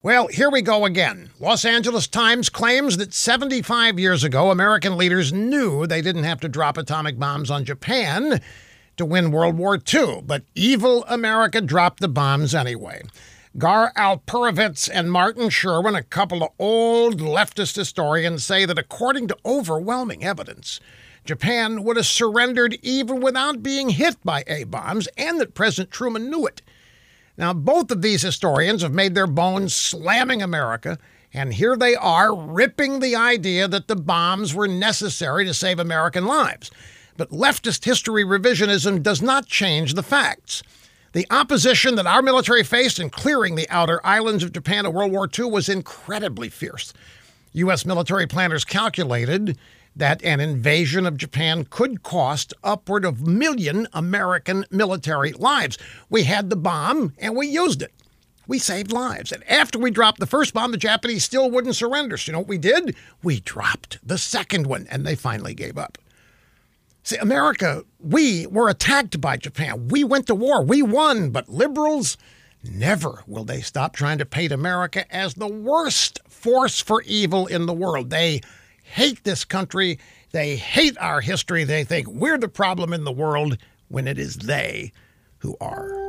Well, here we go again. Los Angeles Times claims that 75 years ago, American leaders knew they didn't have to drop atomic bombs on Japan to win World War II, but evil America dropped the bombs anyway. Gar Alperovitz and Martin Sherwin, a couple of old leftist historians, say that according to overwhelming evidence, Japan would have surrendered even without being hit by A bombs, and that President Truman knew it. Now, both of these historians have made their bones slamming America, and here they are ripping the idea that the bombs were necessary to save American lives. But leftist history revisionism does not change the facts. The opposition that our military faced in clearing the outer islands of Japan in World War II was incredibly fierce. U.S. military planners calculated that an invasion of Japan could cost upward of million American military lives. We had the bomb and we used it. We saved lives. And after we dropped the first bomb, the Japanese still wouldn't surrender. So you know what we did? We dropped the second one and they finally gave up. See, America, we were attacked by Japan. We went to war. We won. But liberals, never will they stop trying to paint America as the worst force for evil in the world. They hate this country. They hate our history. They think we're the problem in the world when it is they who are.